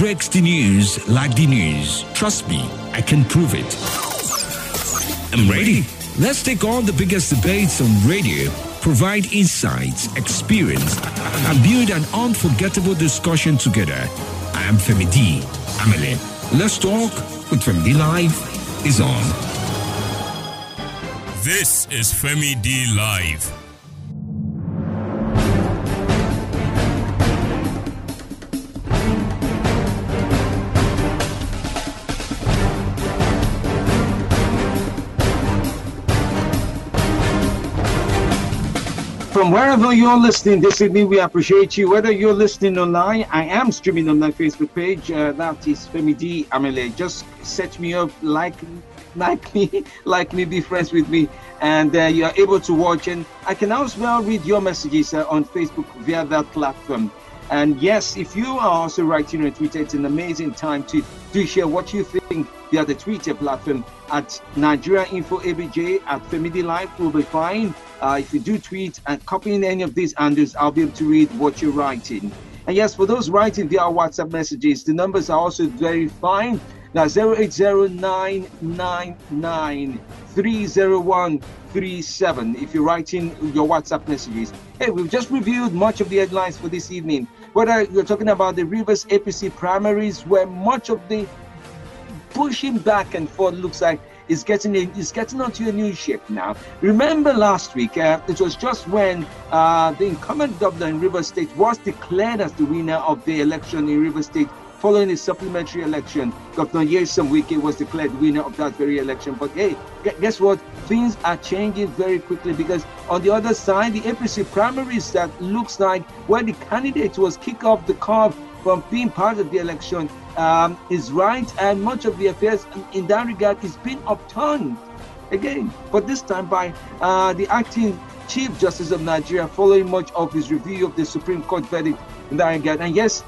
breaks the news like the news. Trust me, I can prove it. I'm ready. Let's take on the biggest debates on radio, provide insights, experience, and build an unforgettable discussion together. I am Femi D. Amele. Let's talk with Femi Live is on. This is Femi D Live. From wherever you're listening this evening, we appreciate you. Whether you're listening online, I am streaming on my Facebook page. Uh, that is Femi D Amele. Just set me up, like, like me, like me, be friends with me, and uh, you are able to watch. And I can as well read your messages uh, on Facebook via that platform. And yes, if you are also writing on Twitter, it's an amazing time to do share what you think via the Twitter platform at Nigeria Info ABJ at Femi D Live will be fine. Uh, if you do tweet and copying any of these handles, I'll be able to read what you're writing. And yes, for those writing via WhatsApp messages, the numbers are also very fine. Now 08099930137 if you're writing your WhatsApp messages. Hey, we've just reviewed much of the headlines for this evening. Whether you're talking about the Rivers APC primaries, where much of the pushing back and forth looks like is getting a, is getting onto a new shape now. Remember last week, uh, it was just when uh, the incumbent governor in River State was declared as the winner of the election in River State following a supplementary election. Governor Nyesom Wike was declared winner of that very election. But hey, guess what? Things are changing very quickly because on the other side, the APC primaries that looks like where the candidate was kicked off the curve from being part of the election um, is right, and much of the affairs in that regard is being upturned again, but this time by uh, the acting Chief Justice of Nigeria, following much of his review of the Supreme Court verdict in that regard. And yes,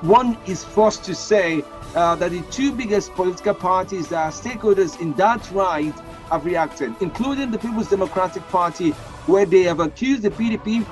one is forced to say uh, that the two biggest political parties that are stakeholders in that right have reacted, including the People's Democratic Party, where they have accused the PDP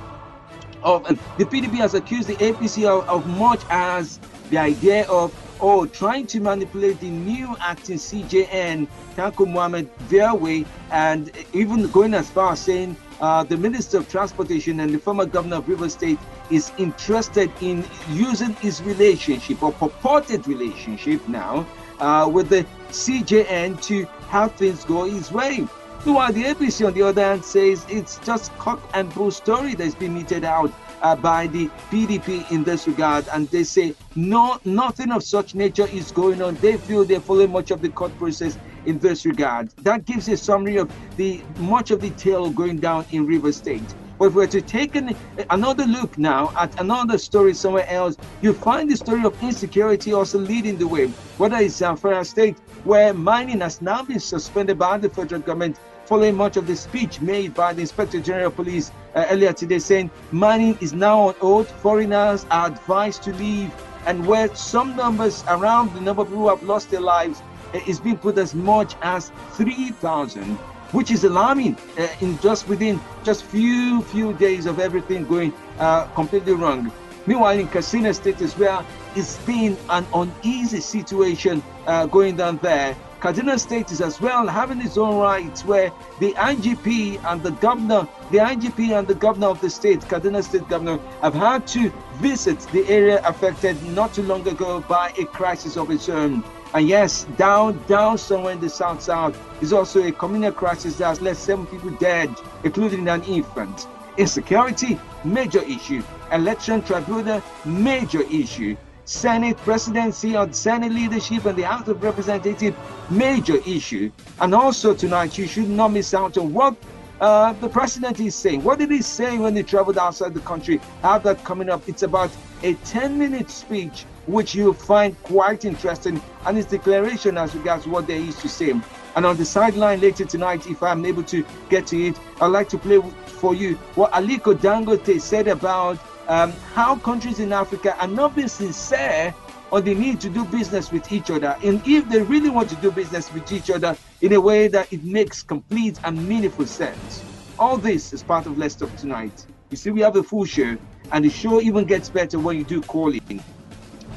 of the PDP has accused the APC of, of much as the idea of oh trying to manipulate the new acting CJN Tanko Mohammed their way and even going as far as saying uh, the Minister of Transportation and the former governor of River State is interested in using his relationship or purported relationship now uh, with the CJN to have things go his way. While the APC, on the other hand, says it's just cock and bull story that's been meted out uh, by the PDP in this regard, and they say no, nothing of such nature is going on. They feel they're following much of the court process in this regard. That gives a summary of the much of the tale going down in River State. But if we're to take an, another look now at another story somewhere else, you find the story of insecurity also leading the way. Whether it's Zamfara State, where mining has now been suspended by the federal government following much of the speech made by the Inspector General of Police uh, earlier today, saying mining is now on hold, foreigners are advised to leave, and where some numbers around the number of people who have lost their lives uh, is being put as much as 3,000, which is alarming uh, in just within just few few days of everything going uh, completely wrong. Meanwhile, in Katsina State as well, it's been an uneasy situation uh, going down there Kaduna State is as well having its own rights where the IGP and the governor, the IGP and the governor of the state, Kaduna State governor, have had to visit the area affected not too long ago by a crisis of its own. And yes, down, down somewhere in the south south is also a communal crisis that has left seven people dead, including an infant. Insecurity, major issue. Election tribunal, major issue. Senate presidency or Senate leadership and the House of Representatives major issue. And also tonight, you should not miss out on what uh, the president is saying. What did he say when he traveled outside the country? Have that coming up. It's about a 10 minute speech, which you'll find quite interesting, and his declaration as regards what there is to say. And on the sideline later tonight, if I'm able to get to it, I'd like to play for you what Aliko Dangote said about um, how countries in Africa are not being sincere on the need to do business with each other. And if they really want to do business with each other in a way that it makes complete and meaningful sense. All this is part of Let's Talk Tonight. You see, we have a full show, and the show even gets better when you do call in.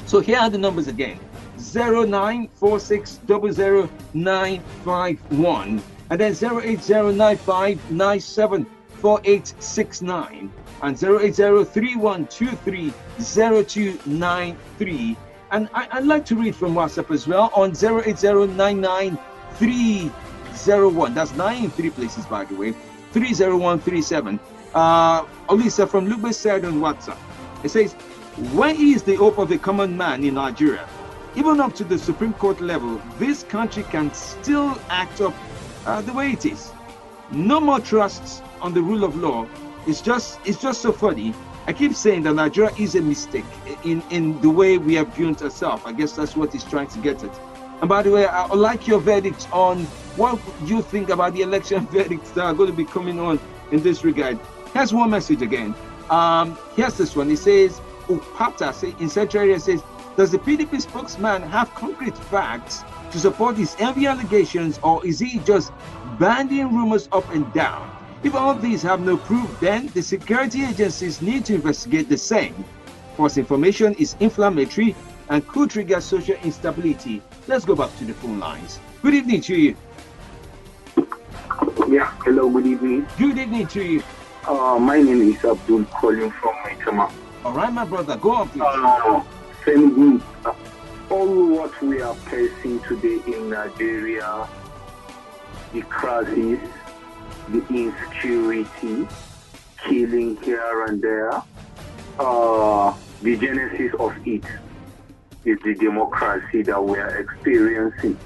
So here are the numbers again 0946000951 and then 08095974869 and 08031230293 and I, would like to read from WhatsApp as well on 080993001 that's nine in three places by the way 30137 uh Olisa from Lugbe said on WhatsApp it says where is the hope of the common man in Nigeria even up to the Supreme Court level, this country can still act up uh, the way it is. No more trusts on the rule of law. It's just it's just so funny. I keep saying that Nigeria is a mistake in, in the way we have viewed ourselves. I guess that's what he's trying to get at. And by the way, I would like your verdict on what you think about the election verdicts that are going to be coming on in this regard. Here's one message again. Um, here's this one. It says, Upata in Central Area says, does the PDP spokesman have concrete facts to support his envy allegations, or is he just banding rumors up and down? If all these have no proof, then the security agencies need to investigate the same. False information is inflammatory and could trigger social instability. Let's go back to the phone lines. Good evening to you. Yeah, hello, good evening. Good evening to you. Uh, my name is Abdul calling from Maitama. All right, my brother, go on, please. Uh, same group. All what we are facing today in Nigeria, the crisis, the insecurity, killing here and there, uh, the genesis of it is the democracy that we are experiencing.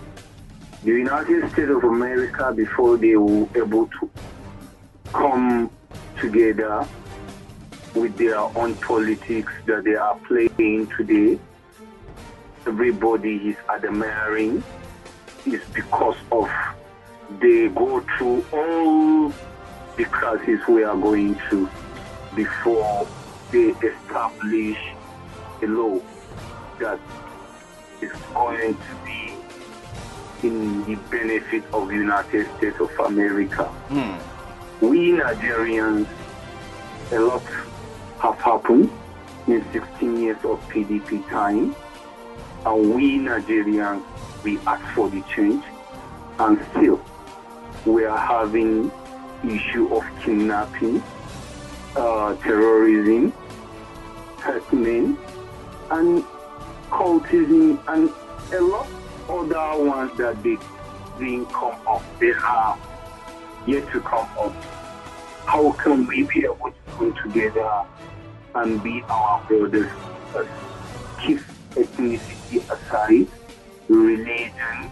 The United States of America, before they were able to come together with their own politics that they are playing today, everybody is admiring is because of they go through all the crises we are going through before they establish a law that is going to be in the benefit of the United States of America. Mm. We Nigerians, a lot have happened in 16 years of PDP time. And we Nigerians, we ask for the change. And still, we are having issue of kidnapping, uh, terrorism, harassment, and cultism, and a lot of other ones that they didn't come up. They are yet to come up. How can we be able to come together and be our brothers. Keep ethnicity aside, religion,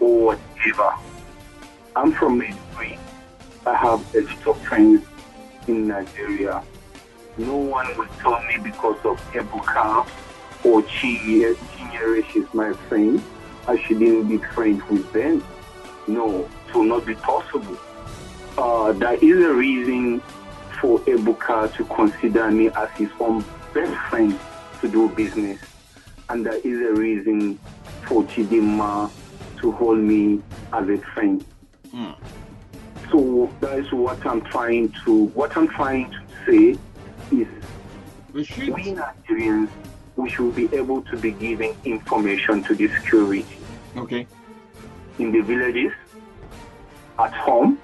or whatever. I'm from Maiduguri. I have a lot of friends in Nigeria. No one will tell me because of Ebuka or Chinyere, she's my friend. I shouldn't be friends with them. No, it will not be possible. Uh, there is a reason for Ebuka to consider me as his own best friend to do business. And there is a reason for Chidima to hold me as a friend. Mm. So that is what I'm trying to what I'm trying to say is we, should. we Nigerians we should be able to be giving information to the security. Okay. In the villages, at home,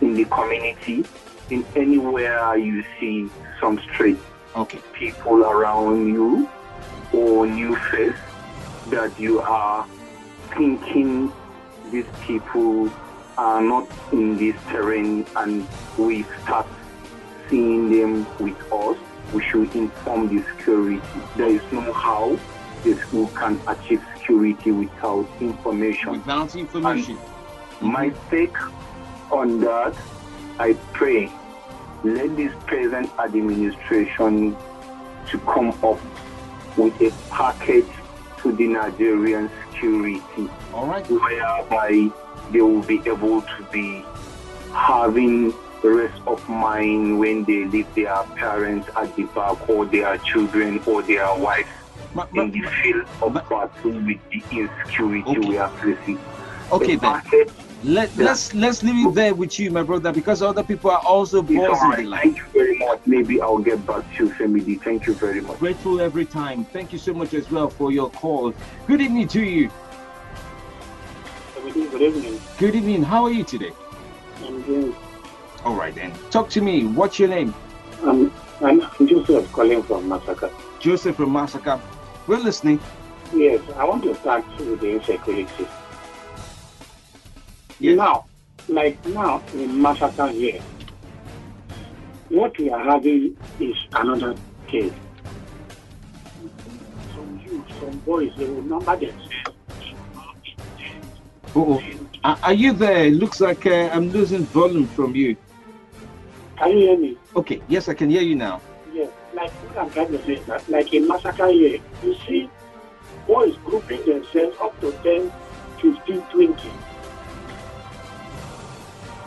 in the community, in anywhere you see some street okay. people around you or new face that you are thinking these people are not in this terrain and we start seeing them with us, we should inform the security. There is no how the school can achieve security without information. Without information. And my take on that I pray let this present administration to come up with a package to the Nigerian security. All right. Whereby they will be able to be having the rest of mind when they leave their parents at the back or their children or their wives but, but, in the field of battle with the insecurity okay. we are facing. Okay, the package Let, Yeah. Let's let's leave it there with you, my brother, because other people are also buzzing the right. line. Thank you very much. Maybe I'll get back to you, Femidi. Thank you very much. Grateful every time. Thank you so much as well for your call. Good evening to you. Good evening. Good evening. How are you today? I'm doing. All right then. Talk to me. What's your name? Um, I'm Joseph calling from Masaka. Joseph from Masaka. We're listening. Yes, I want to start with the insecurity. Yes. Now, like now in Masaka here, what we are having is another case. Some youth, some boys, they will number themselves. Uh-oh. Are, are you there? It Looks like uh, I'm losing volume from you. Can you hear me? Okay. Yes, I can hear you now. Yes, like what I'm trying to say is that, like in Masaka here, you see boys grouping themselves up to 10, 15, 20.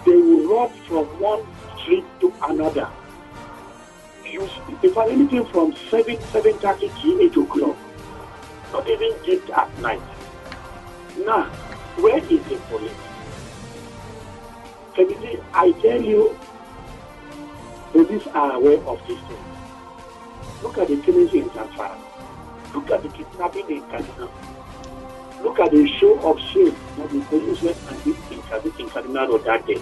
They will run from one street to another. You if I anything from 7, 7.30 to 8 o'clock, not even get at night. Now, where is the police? Kennedy, I tell you, police are aware of this thing. Look at the killings in Zamfara. Look at the kidnapping in Kaduna. Look at the show of shame that the police went and did in Kaduna, Road that day.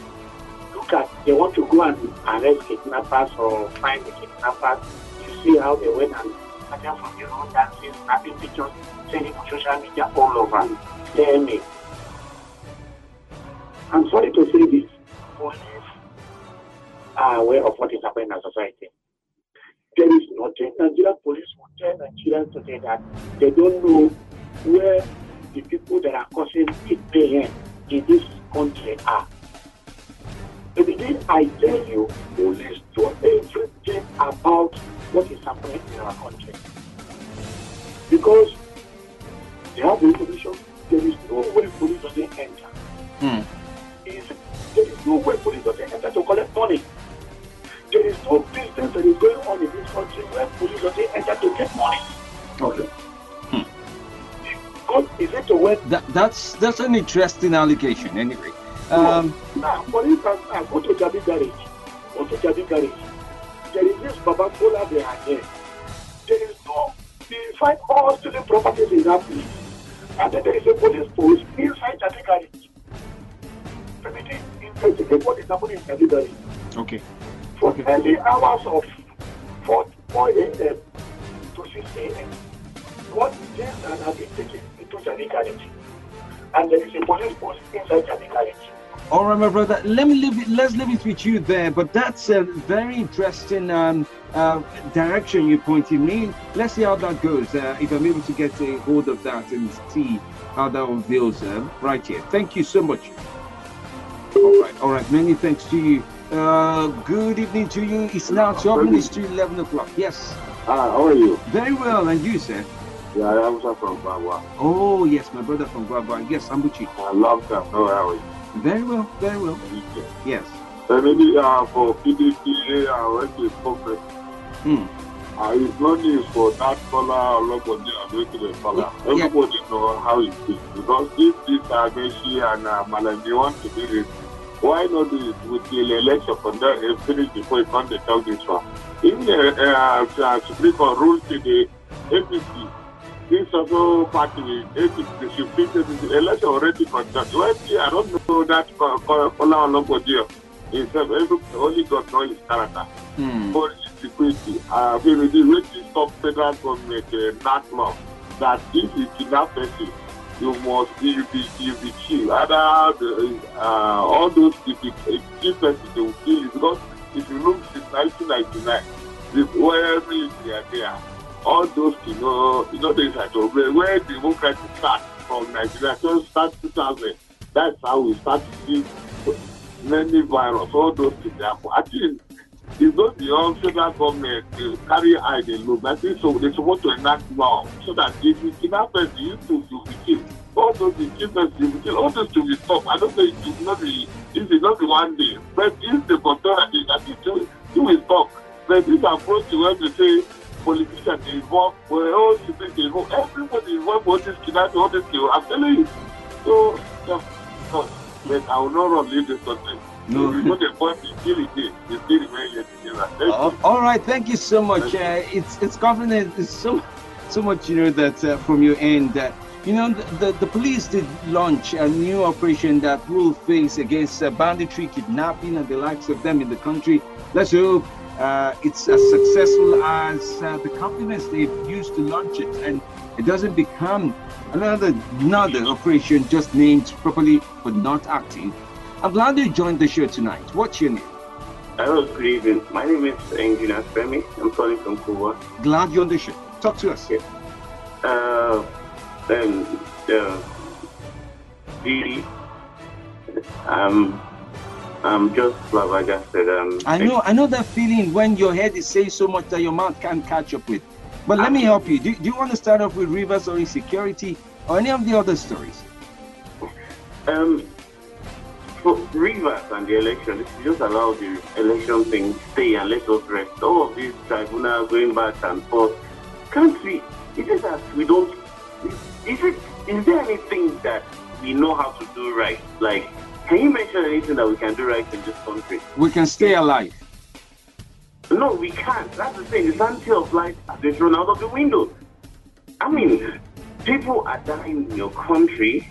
Look at, they want to go and arrest kidnappers or find the kidnappers. You see how they went and started from the road dancing, snapping pictures, sending on social media all over. Tell me. I'm sorry to say this. Police ah, are aware of what is happening in our society. There is nothing Nigerian police will tell Nigerians today that they don't know where the people that are causing it pain in this country are. But again, I tell you, police do everything about what is happening in our country. Because they have the information, is it to where That, that's that's an interesting allegation. Anyway. Um. now, for instance, I go to Jabi Garage. Go to Jabi Garage. There is this Baba Kola they are there. There is no, you find all stolen properties in that place. And then there is a police post inside Jabi Garage. Permitting investigate what is happening in Jabi Garage. Okay. for Okay. early hours of 4, 4 a.m. to 6 a.m. What things that have been taken into Garage. And there is a police post inside Jabi Garage. All right, my brother. Let me leave it. Let's leave it with you there. But that's a very interesting um, uh, direction you pointed me. Let's see how that goes. Uh, if I'm able to get a hold of that and see how that unveils uh, right here. Thank you so much. All right, all right. Many thanks to you. Uh, good evening to you. It's now 12 minutes to 11 o'clock. Yes, Ah, how are you? very well. And you, sir? Yeah, I am from Gwagwa. Oh, yes, my brother from Gwagwa. Yes, you. I love them. How are you? Very well, very well. Yes. Uh, maybe uh, for PDP, I went to spoke Hmm. uh, it's not news for that color or nobody are going to the color. Yeah. Everybody know how it is. Because if this Amaechi and uh, Malami want to do it, why not do it with the election for the uh, finish before you come to tell this one? In the uh, uh, Supreme Court rule to the APC, this also party with APC, the Supreme Court, the election already conducted. Well, I don't know that color or nobody. It's uh, every- only God knows his character Hmm. for insecurity. Uh, we will do to stop federal government uh, not law that if you kidnap person, you must you be you be killed. Other the, uh, all those if you kill person they will kill you because if you look since 1999, the military are there, all those you know you know things like that. Where, where democracy start from Nigeria, so start 2000. That's how we start to see many virus, all those things happen. I think it's not the all federal government to carry eye dey look. I think so they supposed to enact law so that if you kidnap person, you too you be killed. All those you kill person, you be killed. All those to be stopped. I don't say it will not be it will not be one day. But if the control I think I think you you will stop. But this approach to when they say politicians dey involve, well all citizens dey involve, everybody involved all this kidnapping, all this kill. I'm telling you. So yeah, but I will not run leave this country. No. If you the point, still again. Still remain here Uh, all right, thank you so much. Uh, it's it's confident. It's so so much you know that uh, from your end. Uh, you know the, the, the police did launch a new operation that will face against uh, banditry, kidnapping, and the likes of them in the country. Let's hope uh, it's as successful as uh, the compliments they've used to launch it, and it doesn't become another another operation just named properly but not active. I'm glad you joined the show tonight. What's your name? Hello, good evening. My name is Engineer Femi. I'm calling from Kubwa. Glad you're on the show. Talk to us. Uh, um, uh, the, um, I'm just flabbergasted. Um, I know, I know that feeling when your head is saying so much that your mouth can't catch up with. But let me help you. Do, do you want to start off with rivers or insecurity or any of the other stories? Um, for Rivers and the election, if you just allow the election thing stay and let us rest. All of these tribunals going back and forth. Can't we? Is it that we don't? Is it? Is there anything that we know how to do right? Like, can you mention anything that we can do right in this country? We can stay alive. No, we can't. That's the thing. The sanity of life has been thrown out of the window. I mean, people are dying in your country.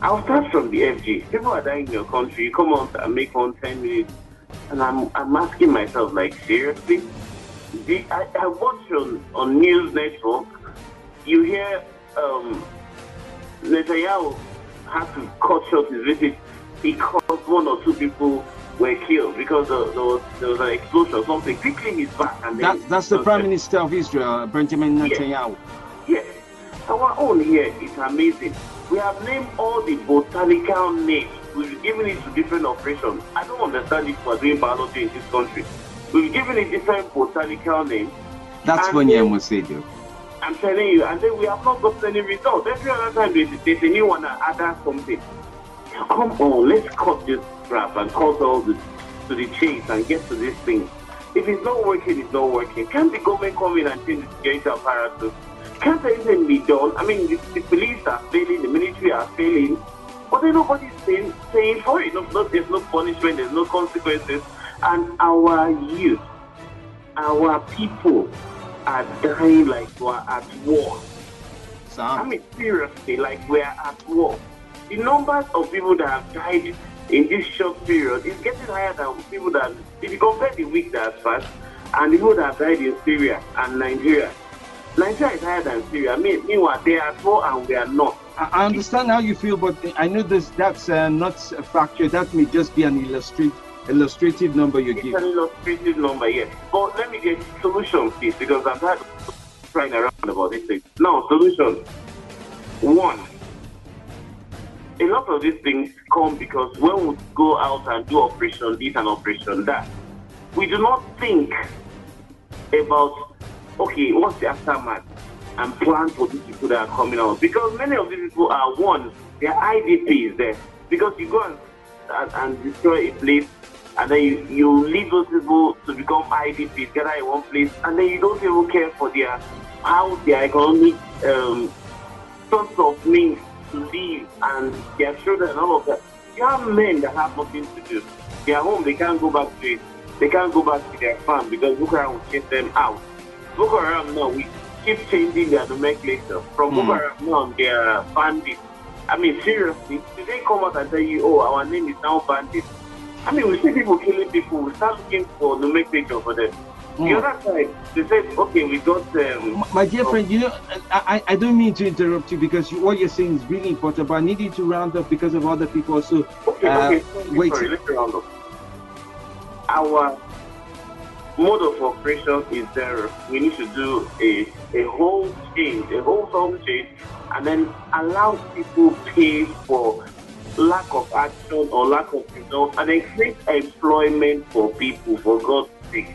I'll start from the FG. People are dying in your country. You come on and make one 10 minutes. And I'm, I'm asking myself, like, seriously? The, I, I watch on, on News Network, you hear um, Netanyahu had to cut short his visit because one or two people were killed because there, there, was, there was an explosion or something. Quickly he's back. And That, that's the Prime Minister of Israel, uh, Benjamin Netanyahu. Yes. Our own here is amazing. We have named all the botanical names. We've given it to different operations. I don't understand if we're doing biology in this country. We've given it different botanical names. That's when you say, though. I'm telling you, and then we have not gotten any results. Every other time there's, there's a new one that adds something. Come on, let's cut this crap and cut all this to the chase and get to this thing. If it's not working, it's not working. Can't the government come in and change the security apparatus? Can't anything be done? I mean, the, the police are failing, the military are failing, but then nobody's saying, paying for it. No, no, there's no punishment, there's no consequences. And our youth, our people are dying like we're at war. I mean, seriously, like we're at war. The numbers of people that have died in this short period is getting higher than people that, if you compare the week that has passed and the people that have died in Syria and Nigeria, Nigeria is higher than Syria. I mean, meanwhile, they are war and we are not. I understand how you feel, but I know this, that's uh, not a factor. That may just be an illustrate, illustrative number you It's give. an illustrative number, yes. But let me get solutions, please, because I'm tired of trying around about this thing. Now, solution. One, a lot of these things come because when we go out and do operation this and operation that, we do not think about, okay, what's the aftermath and plan for these people that are coming out. Because many of these people are, one, their are IDPs there. Because you go and, and, and destroy a place and then you, you leave those people to become IDPs, gather in one place, and then you don't even care for their how their economic um, sorts of means live and their children and all of that. You have men that have nothing to do. They are home, they can't go back to it. They can't go back to their farm because Boko Haram will chase them out. Boko Haram now, we keep changing their nomenclature. From Boko Haram hmm. now, they are bandits. I mean, seriously, did they come out and tell you, oh, our name is now bandits? I mean, we see people killing people. We start looking for nomenclature for them. The other side, they said, okay, we got. Um, My dear friend, you know, I, I I don't mean to interrupt you because you, what you're saying is really important, but I need you to round up because of other people also. Okay, uh, okay. Sorry, wait. sorry, let's round up. Our mode of operation is there. We need to do a, a whole change, a whole home change, and then allow people pay for lack of action or lack of results, and then create employment for people, for God's sake.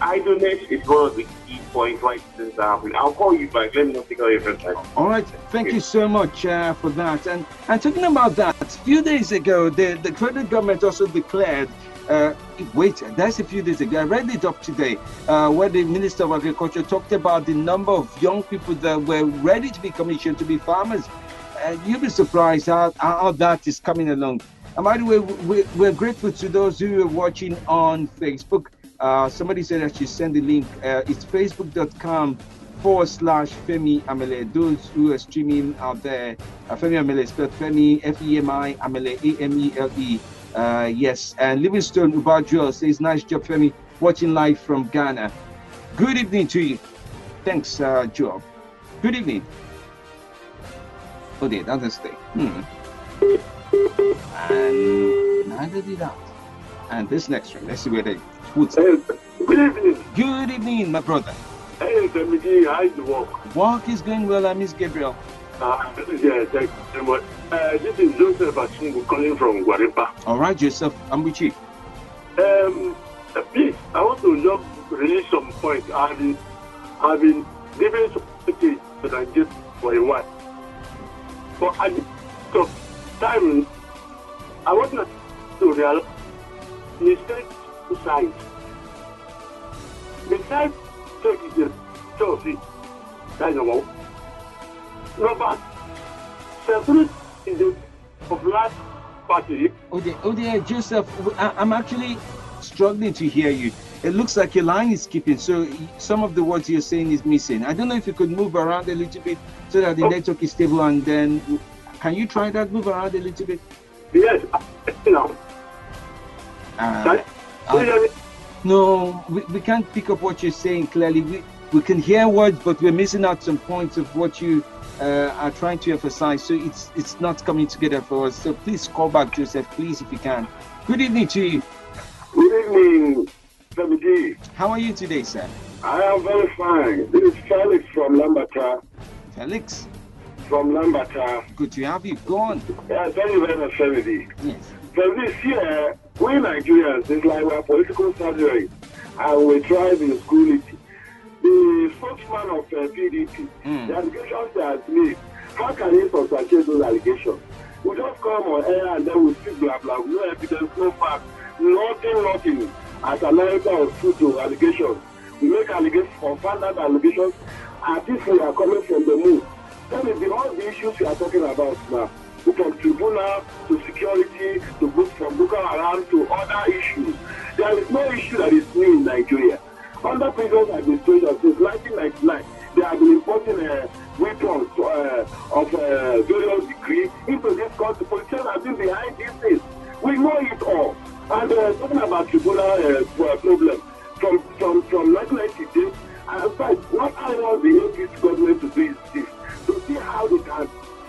Idleness is one of the key points why things are happening. I'll call you back. Let me not take all your friends. All right, thank you so much uh, for that. And and talking about that, a few days ago, the the federal government also declared. Uh, wait, that's a few days ago. I read it up today, uh, where the Minister of Agriculture talked about the number of young people that were ready to be commissioned to be farmers. Uh, you'll be surprised how, how that is coming along. And by the way, we, we're grateful to those who are watching on Facebook. Uh, somebody said I should send the link. Uh, it's facebook.com forward slash Femi Amele. Those who are streaming out there, uh, Femi Amele spelled Femi, F E M I, Amele, A M E L E. Uh, yes, and Livingstone Ubajo says, Nice job, Femi, watching live from Ghana. Good evening to you. Thanks, uh, Joe. Good evening. Oh, dear, doesn't stay. Hmm. And neither did that. And this next one, let's see where they put Hey, good evening. Good evening, my brother. Hey, Femiji, how is the work? Work is going well, I miss Gabriel. Uh, yeah, thank you very much. Uh, this is Joseph Asungu calling from Gwarimpa. All right, Joseph, I'm with you. Um, uh, please, I want to just release some points. I've been, I've been giving some message that I get for a while. But at the some time, I want to realize two sides. Mistake the Chelsea. That's number. Number separate is the of last party. Oh dear, oh Joseph, I, I'm actually struggling to hear you. It looks like your line is skipping, so some of the words you're saying is missing. I don't know if you could move around a little bit so that the Oh. network is stable, and then can you try that? Move around a little bit. Yes, you know. Uh, uh, no, we, we can't pick up what you're saying clearly. We we can hear words, but we're missing out some points of what you uh, are trying to emphasize. So it's it's not coming together for us. So please call back, Joseph, please, if you can. Good evening to you. Good evening, Femiji. How are you today, sir? I am very fine. This is Felix from Lambata. Felix, From Lambata. good to have you. Go on. Yeah, very Femiji. Yes. So this year, we Nigerians, it's like we're political surgery and we thrive in schooling. The spokesman of uh, PDP, Mm. the allegations they have made, how can he substantiate those allegations? We just come on air and then we speak blah blah, no evidence, no fact, nothing, nothing. As answer of truth to allegations, we make allegations, confirm that allegations, as if we are coming from the moon. That is the, all the issues we are talking about now. From tribunal to security to book from Boko Haram to other issues. There is no issue that is new in Nigeria. Under previous administration since 1999, they have been importing uh, weapons uh, of uh, various degree into this country. Politicians have been behind these things. We know it all. And uh, talking about tribunal uh, problem, from from from 1998, uh, in fact, what I want the APC government to do is this: to see how they can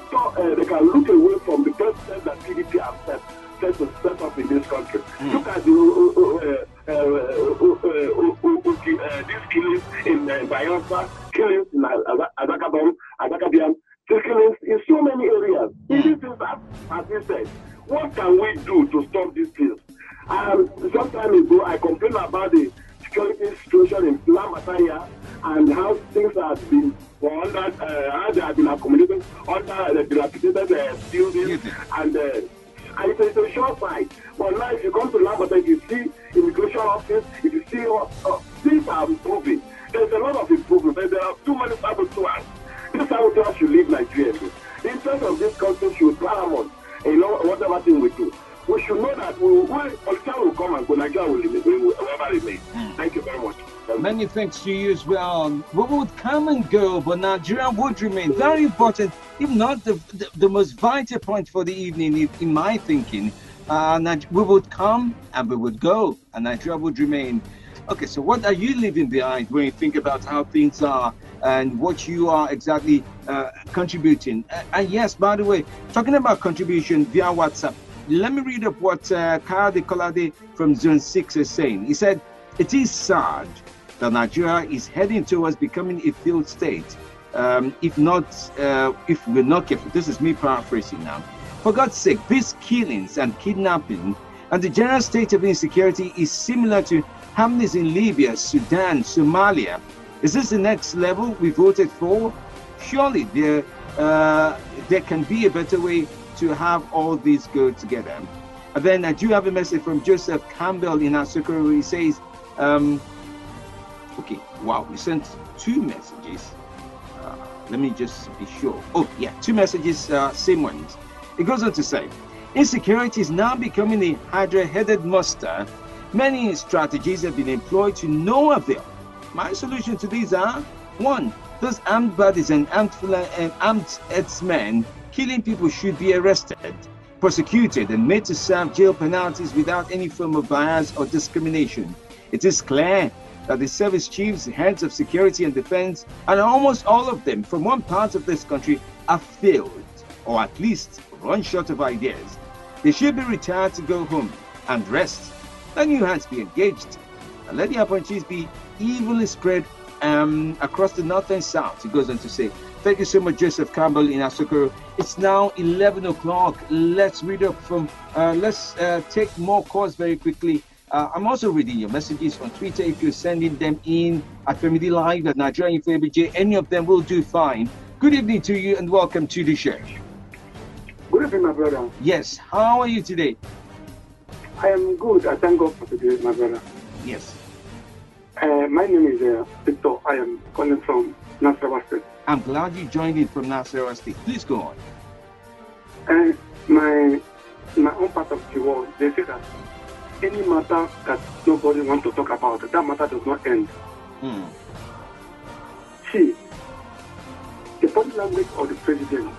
So uh, they can look away from the best that PDP has set, set to set up in this country. Mm. Look at the, these killings in uh, killings in Azakabam, Azakabiam, killings in so many areas. Mm. These things have as said, what can we do to stop these things? Um, some time ago, I complained about the security situation in Lamataya and how things have been were under, uh, how they have been accommodated under the dilapidated uh, buildings Building. and uh, and it's, a- it's a short side. But now, if you come to if you see immigration office, if you see uh, uh, things are improving. There's a lot of improvement, but there are too many saboteurs. These saboteurs should leave Nigeria. The interest of this country should paramount. You know, whatever thing we do. We should know that we, we politicians will come and go, will remain, we will remain. Thank you very much. Many thanks to you as well. We would come and go, but Nigeria would remain very important, if not the, the, the most vital point for the evening, in my thinking. Uh, we would come and we would go, and Nigeria would remain. Okay, so what are you leaving behind when you think about how things are and what you are exactly uh, contributing? Uh, and yes, by the way, talking about contribution via WhatsApp, let me read up what uh, Kolade from Zone 6 is saying. He said, It is sad that Nigeria is heading towards becoming a failed state. Um, if not, uh, if we're not careful, this is me paraphrasing now. For God's sake, these killings and kidnapping and the general state of insecurity is similar to happenings in Libya, Sudan, Somalia. Is this the next level we voted for? Surely there, uh, there can be a better way to have all these go together. And then I do have a message from Joseph Campbell in Asokoro. where He says, um, okay, wow, we sent two messages. Uh, let me just be sure. Oh, yeah, two messages, uh, same ones. It goes on to say, Insecurity is now becoming a hydra-headed monster. Many strategies have been employed to no avail. My solution to these are one, those armed bodies and armed, and armed headsmen killing people should be arrested, prosecuted, and made to serve jail penalties without any form of bias or discrimination. It is clear that the service chiefs, heads of security and defense, and almost all of them from one part of this country have failed, or at least run short of ideas. They should be retired to go home and rest. Let new hands be engaged, and let the appointees be evenly spread um, across the north and south. He goes on to say, Thank you so much, Joseph Campbell in Asokoro. It's now 11 o'clock. Let's read up from, uh, let's uh, take more calls very quickly. Uh, I'm also reading your messages on Twitter. If you're sending them in at Femi D Live at Nigeria Info ABJ, any of them will do fine. Good evening to you and welcome to the show. Good evening, my brother. Yes, how are you today? I am good. I thank God for today, my brother. Yes. Uh, my name is uh, Victor. I am calling from Nasarawa State. I'm glad you joined in from Nasarawa State. Please go on. Uh, my my own part of the world, they say that any matter that nobody wants to talk about, that matter does not end. Hmm. See, the body language of the president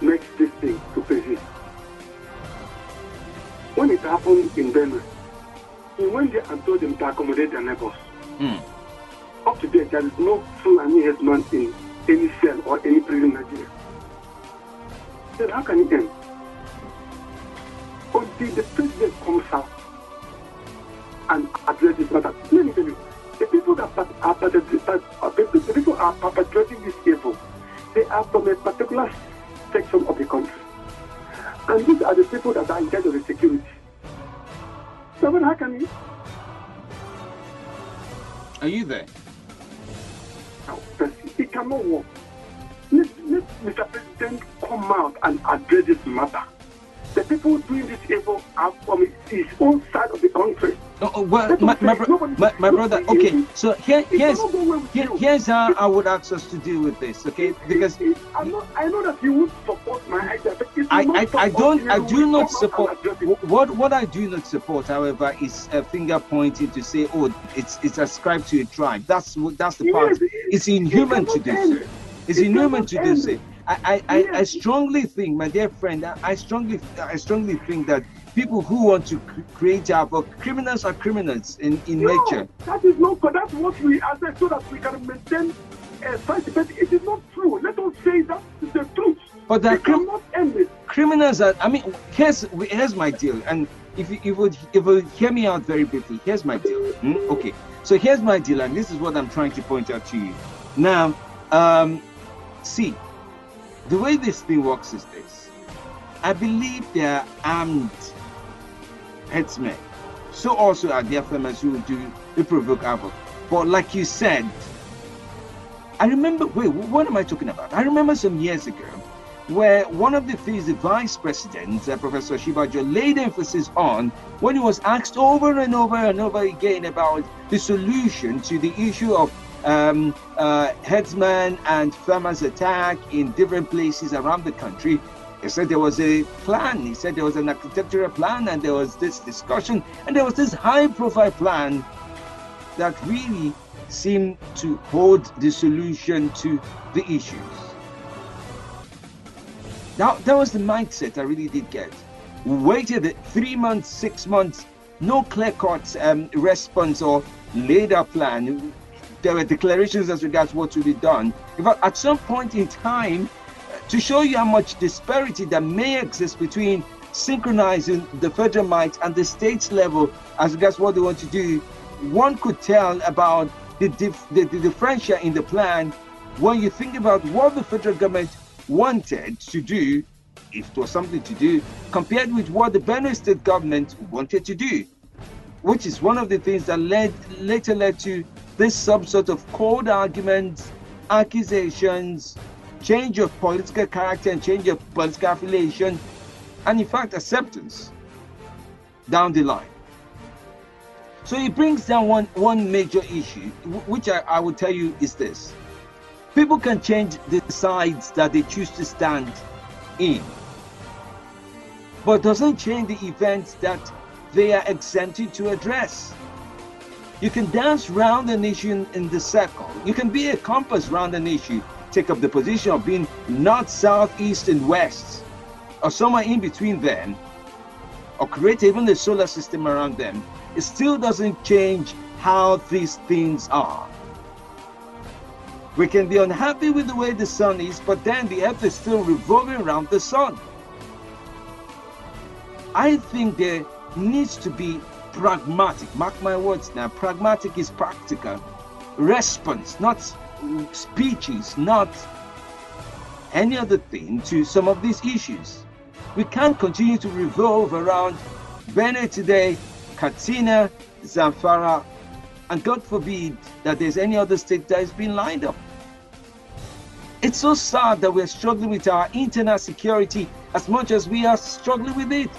makes this thing to persist. When it happened in Benue, he went there and told them to accommodate their neighbors. Hmm. Up to date, there is no Fulani headman in any cell or any prison in Nigeria. Then how can it end? Until the president comes out and addresses matter. Let me tell you, the people that are, are, the people are perpetrating this evil, they are from a particular section of the country. And these are the people that are in charge of the security. So then how can you? Are you there? Now, it cannot work. Let, let Mr. President come out and address this matter. People doing this evil are from his own side of the country. Oh, oh, well, my, my, bro- my, my brother, okay, so here, here's, here, here's how I would ask us to deal with this, okay? Because I'm not, I know that you would support my idea, I, I, I don't I do not support it. what what I do not support however is a finger pointing to say oh it's it's ascribed to a tribe. That's what that's the part. Yes, it's inhuman it to do so. It's It inhuman to do so I I, I, I strongly think my dear friend I, strongly I strongly think that people who want to cr- create havoc criminals are criminals in in No, nature that is not good. That's what we are saying so that we can maintain a fight. But it is not true. Let us say that is the truth. but We cannot end it. criminals are i mean here's here's my deal and if you, if you would if you hear me out very briefly here's my deal hmm? okay so here's my deal and this is what i'm trying to point out to you now um see the way this thing works is this. I believe they're armed headsmen. So also are there farmers who do who provoke havoc. But like you said i remember wait what am i talking about? I remember some years ago where one of the things the vice president, uh, Professor Osinbajo, laid emphasis on when he was asked over and over and over again about the solution to the issue of um, uh, headsmen and farmers attack in different places around the country. He said there was a plan. He said there was an architectural plan and there was this discussion and there was this high profile plan that really seemed to hold the solution to the issues. Now, that was the mindset I really did get. We waited three months, six months, no clear cut um, response or laid out plan. There were declarations as regards what to be done. In fact, at some point in time, to show you how much disparity that may exist between synchronizing the federal might and the states level as regards what they want to do, one could tell about the, dif- the, the differential in the plan when you think about what the federal government wanted to do, if it was something to do, compared with what the Benue state government wanted to do, which is one of the things that led later led to this sub sort of cold arguments, accusations, change of political character and change of political affiliation, and in fact acceptance down the line. So it brings down one one major issue, which I, I will tell you is this people can change the sides that they choose to stand in. but doesn't change the events that they are exempted to address. You can dance round an issue in the circle. You can be a compass round an issue, take up the position of being north, south, east, and west, or somewhere in between them, or create even the solar system around them. It still doesn't change how these things are. We can be unhappy with the way the sun is, but then the earth is still revolving around the sun. I think there needs to be pragmatic, mark my words now, pragmatic is practical response, not speeches, not any other thing to some of these issues. We can't continue to revolve around Benue today, Katsina, Zamfara, and God forbid that there's any other state that has been lined up. It's so sad that we're struggling with our internal security as much as we are struggling with it.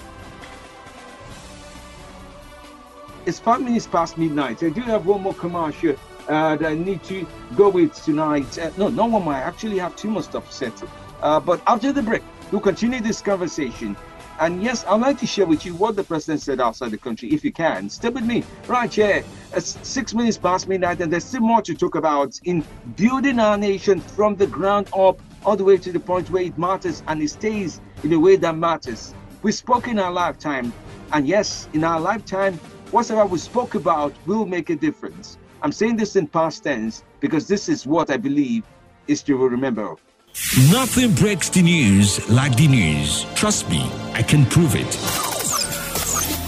It's five minutes past midnight. I do have one more commercial uh, that I need to go with tonight. Uh, no, no one might actually have too much stuff set. Uh, but after the break, we'll continue this conversation. And yes, I'd like to share with you what the president said outside the country, if you can. Stay with me right here. It's six minutes past midnight, and there's still more to talk about in building our nation from the ground up, all the way to the point where it matters and it stays in a way that matters. We spoke in our lifetime, and yes, in our lifetime, whatever we spoke about will make a difference. I'm saying this in past tense because this is what I believe history will remember. Nothing breaks the news like the news. Trust me, I can prove it.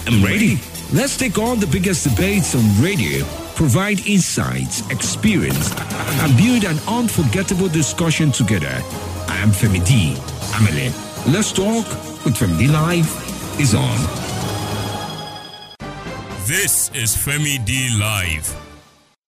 I'm ready. Let's take on the biggest debates on radio, provide insights, experience, and build an unforgettable discussion together. I am Femi D. Amele. Let's talk with D Live is on. This is Femi D Live.